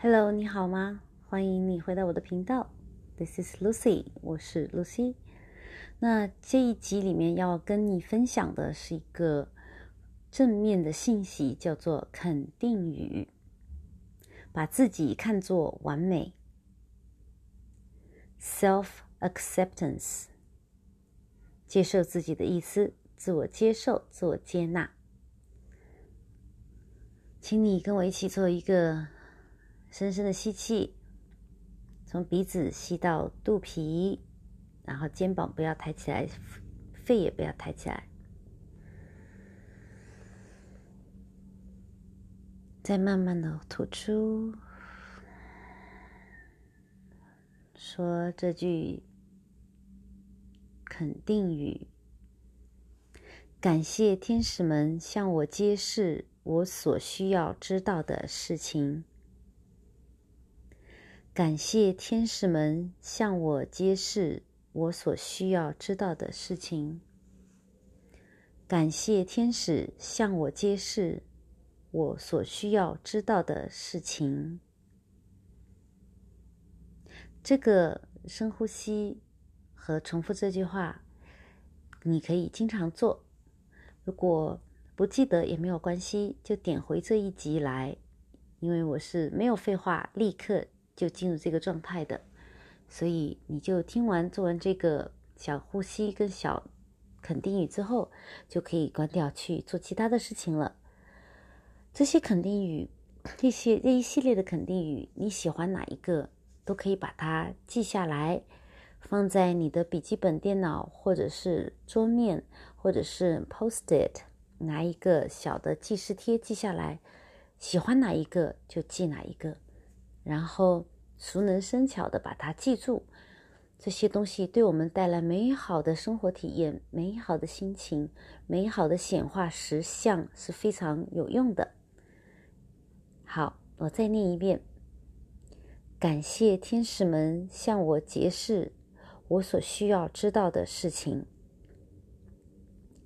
Hello，你好吗？欢迎你回到我的频道。This is Lucy，我是 Lucy。那这一集里面要跟你分享的是一个正面的信息，叫做肯定语。把自己看作完美，self acceptance，接受自己的意思，自我接受，自我接纳。请你跟我一起做一个深深的吸气，从鼻子吸到肚皮，然后肩膀不要抬起来，肺也不要抬起来。再慢慢的吐出，说这句肯定语。感谢天使们向我揭示我所需要知道的事情。感谢天使们向我揭示我所需要知道的事情。感谢天使向我揭示。我所需要知道的事情。这个深呼吸和重复这句话，你可以经常做。如果不记得也没有关系，就点回这一集来，因为我是没有废话，立刻就进入这个状态的。所以你就听完做完这个小呼吸跟小肯定语之后，就可以关掉去做其他的事情了。这些肯定语，这些这一系列的肯定语，你喜欢哪一个，都可以把它记下来，放在你的笔记本电脑，或者是桌面，或者是 Post-it，拿一个小的记事贴记下来。喜欢哪一个就记哪一个，然后熟能生巧的把它记住。这些东西对我们带来美好的生活体验、美好的心情、美好的显化实相是非常有用的。好，我再念一遍。感谢天使们向我揭示我所需要知道的事情。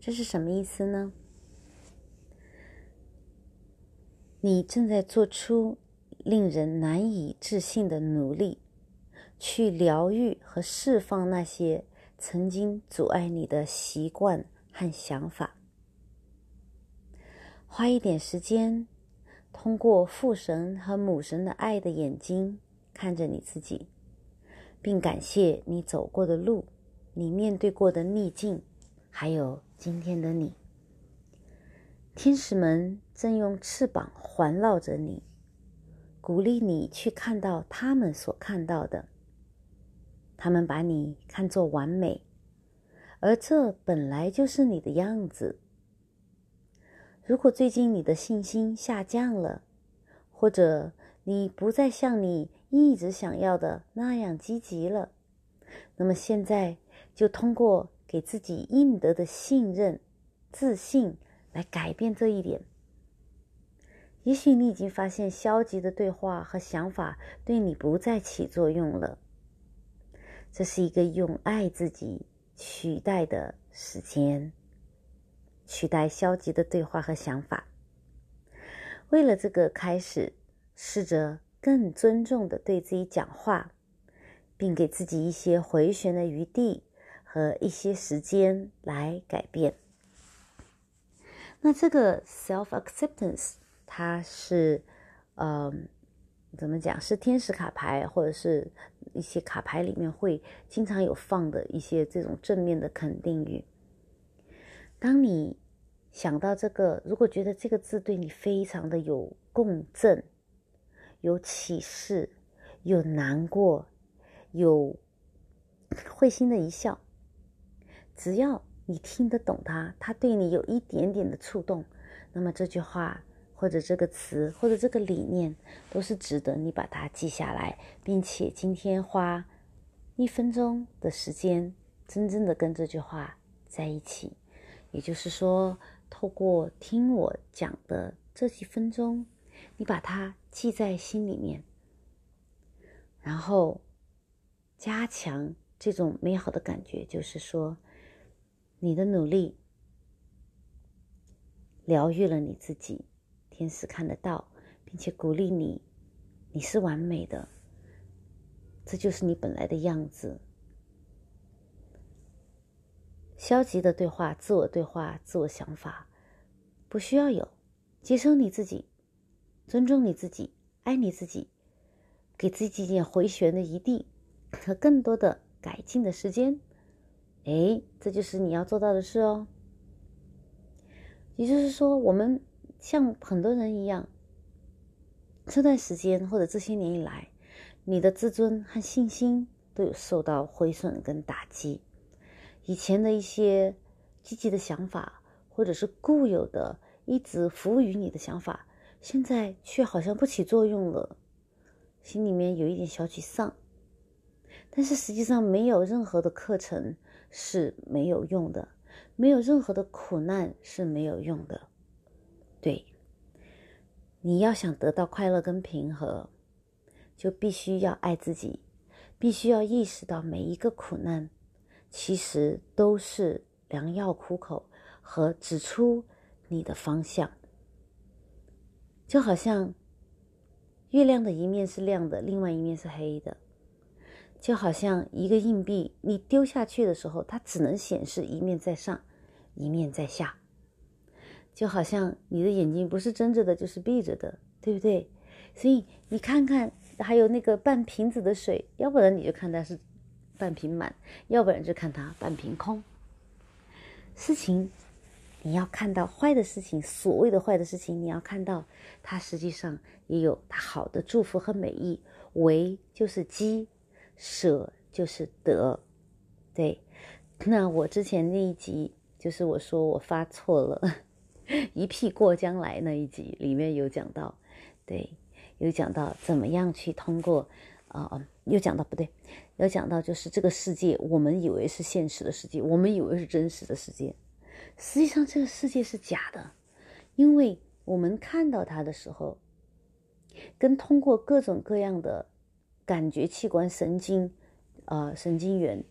这是什么意思呢？你正在做出令人难以置信的努力，去疗愈和释放那些曾经阻碍你的习惯和想法。花一点时间。通过父神和母神的爱的眼睛看着你自己，并感谢你走过的路，你面对过的逆境，还有今天的你。天使们正用翅膀环绕着你，鼓励你去看到他们所看到的。他们把你看作完美，而这本来就是你的样子。如果最近你的信心下降了，或者你不再像你一直想要的那样积极了，那么现在就通过给自己应得的信任、自信来改变这一点。也许你已经发现消极的对话和想法对你不再起作用了。这是一个用爱自己取代的时间。取代消极的对话和想法。为了这个开始，试着更尊重的对自己讲话，并给自己一些回旋的余地和一些时间来改变。那这个 self acceptance，它是，呃，怎么讲？是天使卡牌或者是一些卡牌里面会经常有放的一些这种正面的肯定语。当你想到这个，如果觉得这个字对你非常的有共振、有启示、有难过、有会心的一笑，只要你听得懂它，它对你有一点点的触动，那么这句话或者这个词或者这个理念都是值得你把它记下来，并且今天花一分钟的时间，真正的跟这句话在一起，也就是说。透过听我讲的这几分钟，你把它记在心里面，然后加强这种美好的感觉。就是说，你的努力疗愈了你自己，天使看得到，并且鼓励你你是完美的，这就是你本来的样子。消极的对话、自我对话、自我想法，不需要有。接受你自己，尊重你自己，爱你自己，给自己一点回旋的余地和更多的改进的时间。哎，这就是你要做到的事哦。也就是说，我们像很多人一样，这段时间或者这些年以来，你的自尊和信心都有受到毁损跟打击。以前的一些积极的想法，或者是固有的、一直服务于你的想法，现在却好像不起作用了，心里面有一点小沮丧。但是实际上，没有任何的课程是没有用的，没有任何的苦难是没有用的。对，你要想得到快乐跟平和，就必须要爱自己，必须要意识到每一个苦难。其实都是良药苦口和指出你的方向，就好像月亮的一面是亮的，另外一面是黑的；就好像一个硬币，你丢下去的时候，它只能显示一面在上，一面在下；就好像你的眼睛不是睁着的，就是闭着的，对不对？所以你看看，还有那个半瓶子的水，要不然你就看它是。半瓶满，要不然就看它半瓶空。事情，你要看到坏的事情，所谓的坏的事情，你要看到它实际上也有它好的祝福和美意。为就是积，舍就是得。对，那我之前那一集就是我说我发错了，一屁过江来那一集里面有讲到，对，有讲到怎么样去通过。啊，又讲到不对，有讲到就是这个世界，我们以为是现实的世界，我们以为是真实的世界，实际上这个世界是假的，因为我们看到它的时候，跟通过各种各样的感觉器官、神经啊、神经元，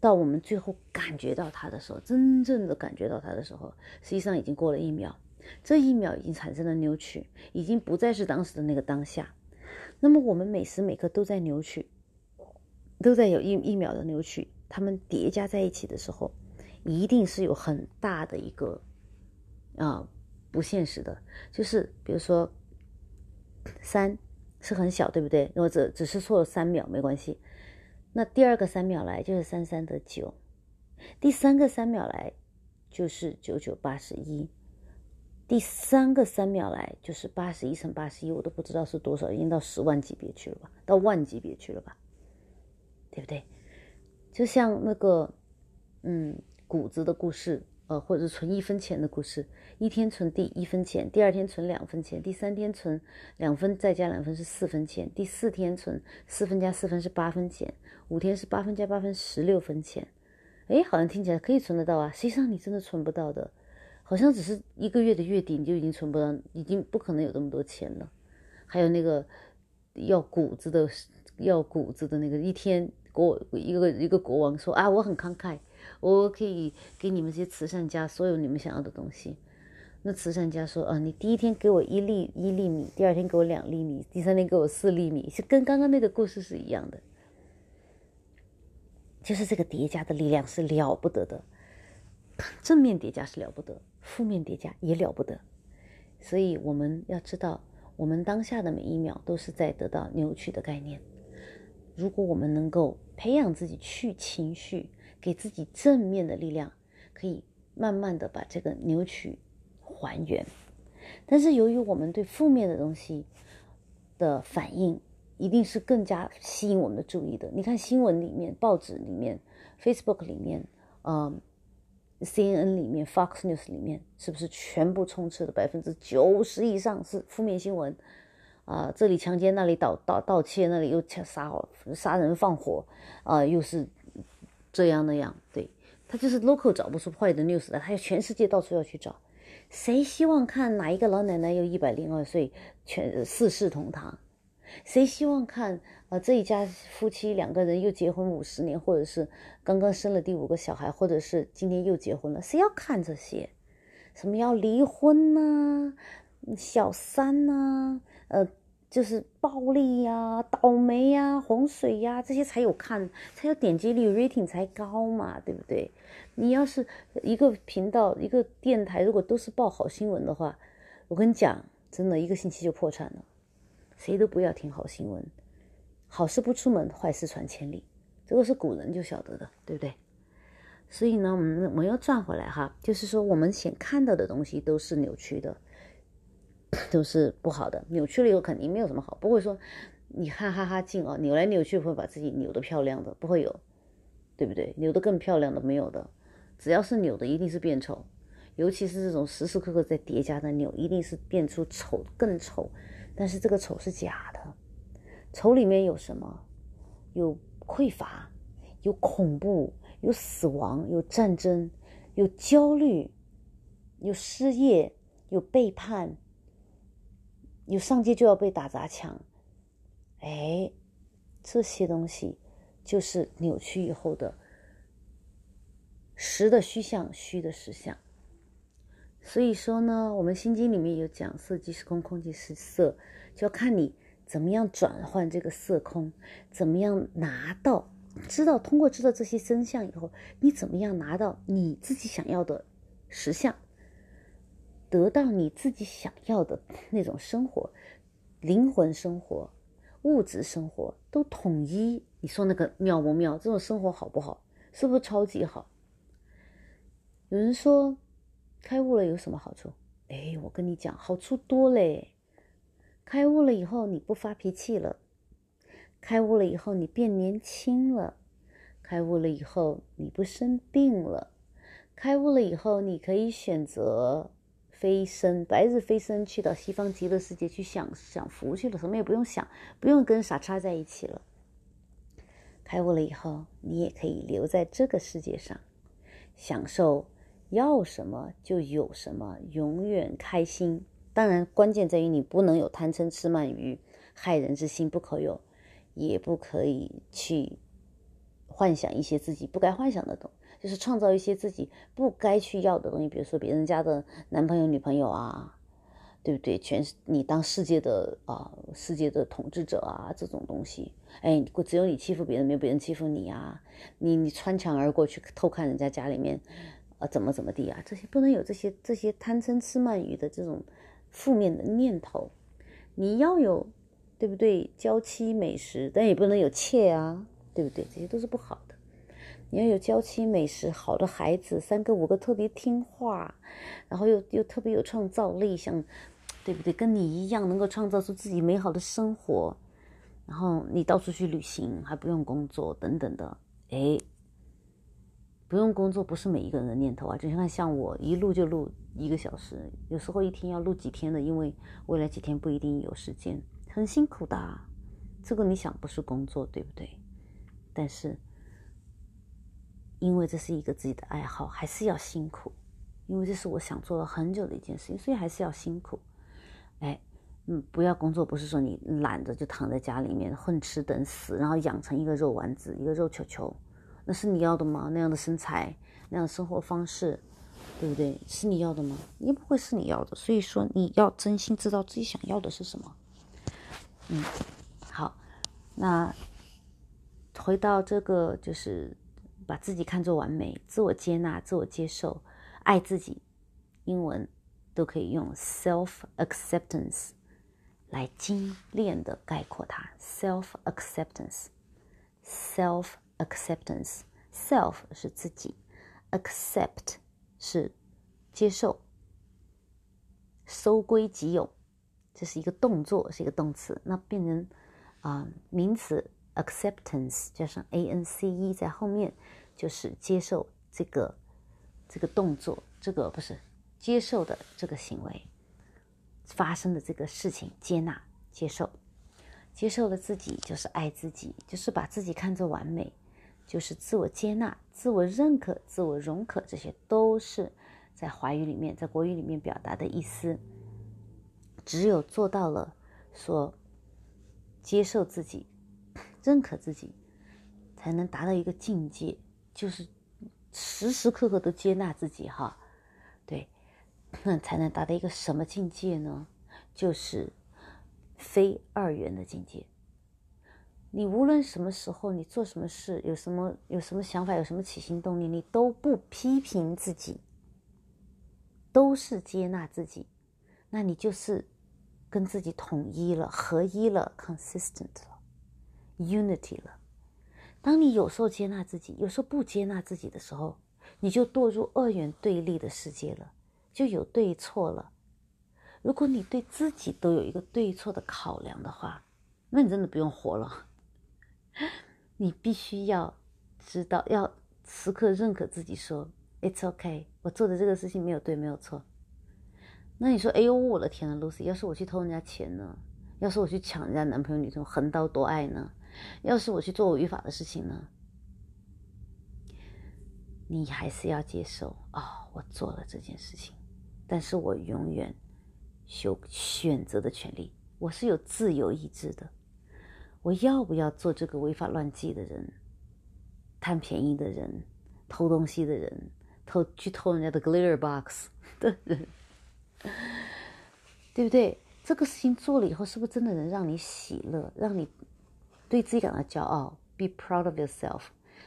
到我们最后感觉到它的时候，真正的感觉到它的时候，实际上已经过了一秒，这一秒已经产生了扭曲，已经不再是当时的那个当下。那么我们每时每刻都在扭曲，都在有一一秒的扭曲，它们叠加在一起的时候，一定是有很大的一个啊不现实的，就是比如说三是很小，对不对？或者只是错了三秒没关系，那第二个三秒来就是三三得九，第三个三秒来就是九九八十一。第三个三秒来就是八十一乘八十一，我都不知道是多少，已经到十万级别去了吧，到万级别去了吧，对不对？就像那个，嗯，谷子的故事，呃，或者存一分钱的故事，一天存第一分钱，第二天存两分钱，第三天存两分再加两分是四分钱，第四天存四分加四分是八分钱，五天是八分加八分十六分钱，哎，好像听起来可以存得到啊，实际上你真的存不到的。好像只是一个月的月底，你就已经存不到，已经不可能有这么多钱了。还有那个要谷子的，要谷子的那个，一天国一个一个国王说啊，我很慷慨，我可以给你们这些慈善家所有你们想要的东西。那慈善家说啊，你第一天给我一粒一粒米，第二天给我两粒米，第三天给我四粒米，是跟刚刚那个故事是一样的，就是这个叠加的力量是了不得的，正面叠加是了不得。负面叠加也了不得，所以我们要知道，我们当下的每一秒都是在得到扭曲的概念。如果我们能够培养自己去情绪，给自己正面的力量，可以慢慢的把这个扭曲还原。但是由于我们对负面的东西的反应，一定是更加吸引我们的注意的。你看新闻里面、报纸里面、Facebook 里面，嗯。C N N 里面，Fox News 里面，是不是全部充斥的百分之九十以上是负面新闻？啊，这里强奸，那里盗盗盗窃，那里又杀杀人放火，啊，又是这样那样。对他就是 local 找不出坏的 news 来，他要全世界到处要去找。谁希望看哪一个老奶奶又一百零二岁，全四世同堂？谁希望看啊这一家夫妻两个人又结婚五十年，或者是刚刚生了第五个小孩，或者是今天又结婚了？谁要看这些？什么要离婚呐，小三呐，呃就是暴力呀、倒霉呀、洪水呀，这些才有看，才有点击率，rating 才高嘛，对不对？你要是一个频道、一个电台，如果都是报好新闻的话，我跟你讲，真的一个星期就破产了。谁都不要听好新闻，好事不出门，坏事传千里，这个是古人就晓得的，对不对？所以呢，我们我们要转回来哈，就是说我们想看到的东西都是扭曲的。都是不好的，扭曲了以后肯定没有什么好，不会说你哈哈哈劲啊，扭来扭去会把自己扭得漂亮的，不会有，对不对？扭得更漂亮的没有的，只要是扭的一定是变丑，尤其是这种时时刻刻在叠加的扭，一定是变出丑更丑，但是这个丑是假的，丑里面有什么？有匮乏，有恐怖，有死亡，有战争，有焦虑，有失业，有背叛。有上街就要被打砸抢，哎，这些东西就是扭曲以后的实的虚像，虚的实相。所以说呢，我们心经里面有讲色即是空，空即是色，就要看你怎么样转换这个色空，怎么样拿到知道通过知道这些真相以后，你怎么样拿到你自己想要的实相。得到你自己想要的那种生活，灵魂生活、物质生活都统一。你说那个妙不妙？这种生活好不好？是不是超级好？有人说开悟了有什么好处？哎，我跟你讲，好处多嘞。开悟了以后，你不发脾气了；开悟了以后，你变年轻了；开悟了以后，你不生病了；开悟了以后，你可以选择。飞升，白日飞升，去到西方极乐世界去享享福去了，什么也不用想，不用跟傻叉在一起了。开悟了以后，你也可以留在这个世界上，享受要什么就有什么，永远开心。当然，关键在于你不能有贪嗔痴慢疑，害人之心不可有，也不可以去幻想一些自己不该幻想的东西。就是创造一些自己不该去要的东西，比如说别人家的男朋友、女朋友啊，对不对？全是你当世界的啊，世界的统治者啊，这种东西。哎，只有你欺负别人，没有别人欺负你啊。你你穿墙而过去偷看人家家里面，啊，怎么怎么地啊？这些不能有这些这些贪嗔痴慢疑的这种负面的念头。你要有，对不对？娇妻美食，但也不能有妾啊，对不对？这些都是不好的。你要有娇妻美食，好的孩子，三个五个特别听话，然后又又特别有创造力，像，对不对？跟你一样能够创造出自己美好的生活，然后你到处去旅行还不用工作等等的，哎，不用工作不是每一个人的念头啊。就像像我一录就录一个小时，有时候一天要录几天的，因为未来几天不一定有时间，很辛苦的。这个你想不是工作对不对？但是。因为这是一个自己的爱好，还是要辛苦。因为这是我想做了很久的一件事情，所以还是要辛苦。哎，嗯，不要工作，不是说你懒着就躺在家里面混吃等死，然后养成一个肉丸子、一个肉球球，那是你要的吗？那样的身材，那样的生活方式，对不对？是你要的吗？也不会是你要的。所以说，你要真心知道自己想要的是什么。嗯，好，那回到这个就是。把自己看作完美，自我接纳、自我接受、爱自己，英文都可以用 self acceptance 来精炼的概括它。self acceptance，self acceptance，self 是自己，accept 是接受、收归己有，这是一个动作，是一个动词，那变成啊名词 acceptance 加上 a n c e 在后面。就是接受这个这个动作，这个不是接受的这个行为发生的这个事情，接纳、接受，接受了自己就是爱自己，就是把自己看作完美，就是自我接纳、自我认可、自我容可，这些都是在华语里面，在国语里面表达的意思。只有做到了说接受自己、认可自己，才能达到一个境界。就是时时刻刻都接纳自己哈，对，那才能达到一个什么境界呢？就是非二元的境界。你无论什么时候，你做什么事，有什么有什么想法，有什么起心动念，你都不批评自己，都是接纳自己，那你就是跟自己统一了、合一了、consistent 了、unity 了。当你有时候接纳自己，有时候不接纳自己的时候，你就堕入二元对立的世界了，就有对错了。如果你对自己都有一个对错的考量的话，那你真的不用活了。你必须要知道，要时刻认可自己，说 "It's OK"，我做的这个事情没有对，没有错。那你说，哎呦，我的天呐 l u c y 要是我去偷人家钱呢？要是我去抢人家男朋友、女朋友，横刀夺爱呢？要是我去做违法的事情呢？你还是要接受啊，我做了这件事情，但是我永远有选择的权利，我是有自由意志的。我要不要做这个违法乱纪的人、贪便宜的人、偷东西的人、偷去偷人家的 glitter box 的人，对不对？这个事情做了以后，是不是真的能让你喜乐，让你对自己感到骄傲？Be proud of yourself，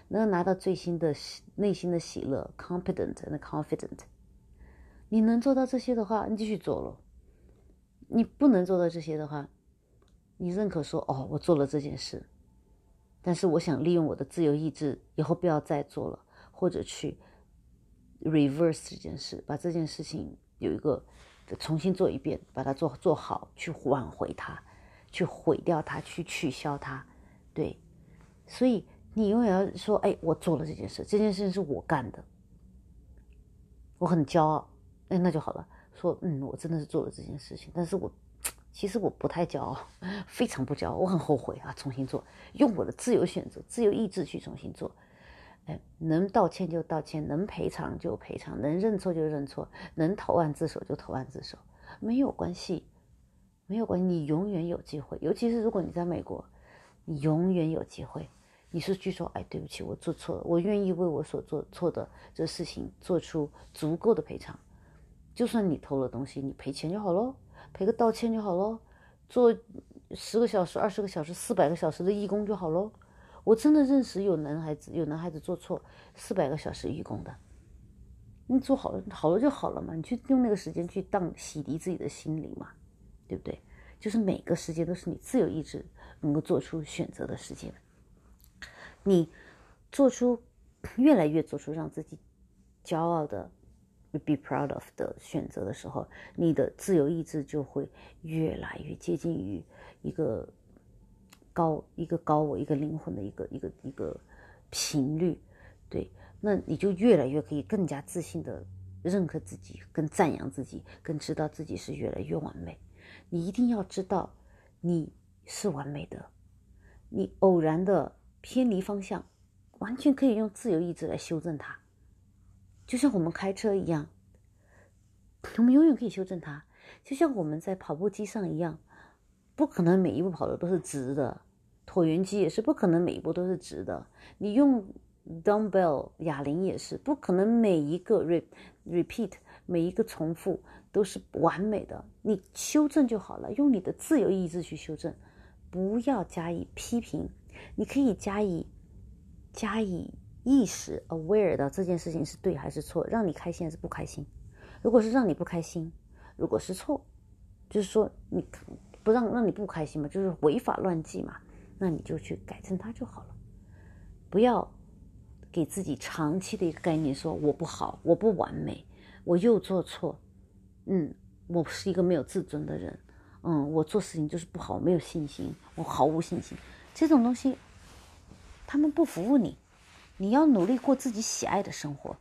能够拿到最新的内心的喜乐，confident and confident。你能做到这些的话，你继续做咯；你不能做到这些的话，你认可说哦，我做了这件事，但是我想利用我的自由意志，以后不要再做了，或者去 reverse 这件事，把这件事情有一个重新做一遍，把它做做好，去挽回它，去毁掉它，去取消它，对。所以你永远要说，哎，我做了这件事，这件事情是我干的，我很骄傲，哎，那就好了。说，嗯，我真的是做了这件事情，但是我。其实我不太骄傲，非常不骄傲，我很后悔啊！重新做，用我的自由选择、自由意志去重新做。哎，能道歉就道歉，能赔偿就赔偿，能认错就认错，能投案自首就投案自首，没有关系，没有关系，你永远有机会。尤其是如果你在美国，你永远有机会。你是去说，哎，对不起，我做错了，我愿意为我所做错的这事情做出足够的赔偿。就算你偷了东西，你赔钱就好喽。赔个道歉就好喽，做十个小时、二十个小时、四百个小时的义工就好喽。我真的认识有男孩子，有男孩子做错四百个小时义工的，你做好了，好了就好了嘛。你去用那个时间去当洗涤自己的心灵嘛，对不对？就是每个时间都是你自由意志能够做出选择的时间。你做出越来越做出让自己骄傲的。Be proud of 的选择的时候，你的自由意志就会越来越接近于一个高、一个高我、一个灵魂的一个一个一个频率。对，那你就越来越可以更加自信的认可自己，跟赞扬自己，跟知道自己是越来越完美。你一定要知道你是完美的，你偶然的偏离方向，完全可以用自由意志来修正它。就像我们开车一样，我们永远可以修正它。就像我们在跑步机上一样，不可能每一步跑的都是直的。椭圆机也是不可能每一步都是直的。你用 dumbbell 哑铃也是不可能每一个 re repeat 每一个重复都是完美的。你修正就好了，用你的自由意志去修正，不要加以批评。你可以加以加以。意识 aware 的这件事情是对还是错，让你开心还是不开心？如果是让你不开心，如果是错，就是说你不让让你不开心嘛，就是违法乱纪嘛，那你就去改正它就好了。不要给自己长期的一个概念，说我不好，我不完美，我又做错，嗯，我是一个没有自尊的人，嗯，我做事情就是不好，没有信心，我毫无信心。这种东西，他们不服务你。你要努力过自己喜爱的生活，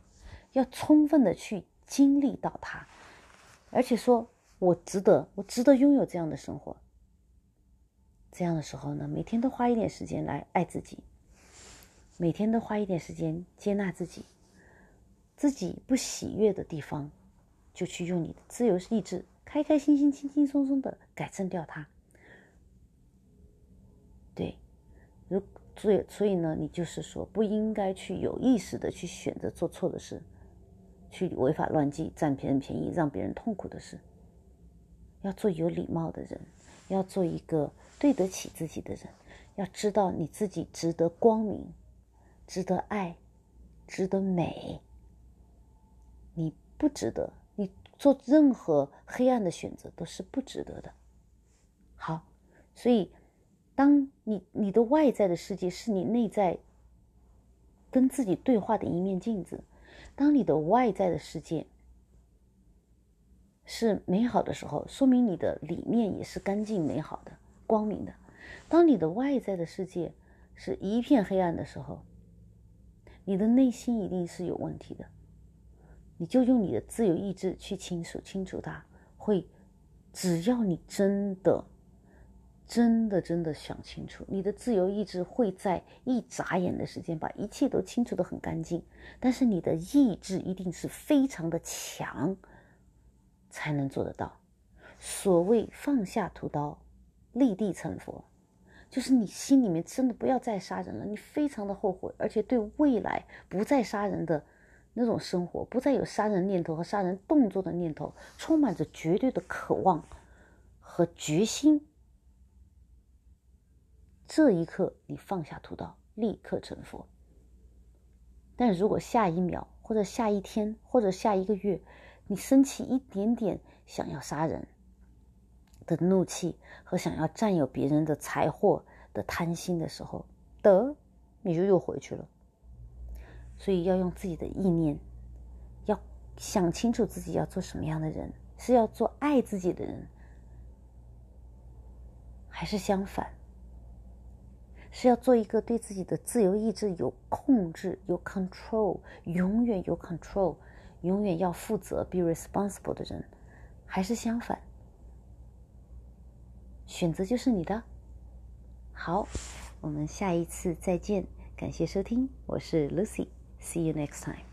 要充分的去经历到它，而且说我值得，我值得拥有这样的生活。这样的时候呢，每天都花一点时间来爱自己，每天都花一点时间接纳自己，自己不喜悦的地方，就去用你的自由意志，开开心心、轻轻松松的改正掉它。对，如。所以，所以呢，你就是说不应该去有意识的去选择做错的事，去违法乱纪、占别人便宜、让别人痛苦的事。要做有礼貌的人，要做一个对得起自己的人，要知道你自己值得光明，值得爱，值得美。你不值得，做任何黑暗的选择都是不值得的。好，所以当你你的外在的世界是你内在跟自己对话的一面镜子，当你的外在的世界。是美好的时候，说明你的里面也是干净、美好的、光明的。当你的外在的世界是一片黑暗的时候，你的内心一定是有问题的。你就用你的自由意志去清除、清除它。会，只要你真的、真的、真的想清楚，你的自由意志会在一眨眼的时间把一切都清除的很干净。但是你的意志一定是非常的强。才能做得到。所谓放下屠刀，立地成佛，就是你心里面真的不要再杀人了。你非常的后悔，而且对未来不再杀人的那种生活，不再有杀人念头和杀人动作的念头，充满着绝对的渴望和决心。这一刻，你放下屠刀，立刻成佛。但如果下一秒，或者下一天，或者下一个月，你升起一点点想要杀人的怒气和想要占有别人的财货的贪心的时候，得你就又回去了。所以要用自己的意念，要想清楚自己要做什么样的人，是要做爱自己的人，还是相反，是要做一个对自己的自由意志有控制、有 control、永远有 control。永远要负责，be responsible 的人，还是相反，选择就是你的。好，我们下一次再见，感谢收听，我是 Lucy Lucy，see you next time。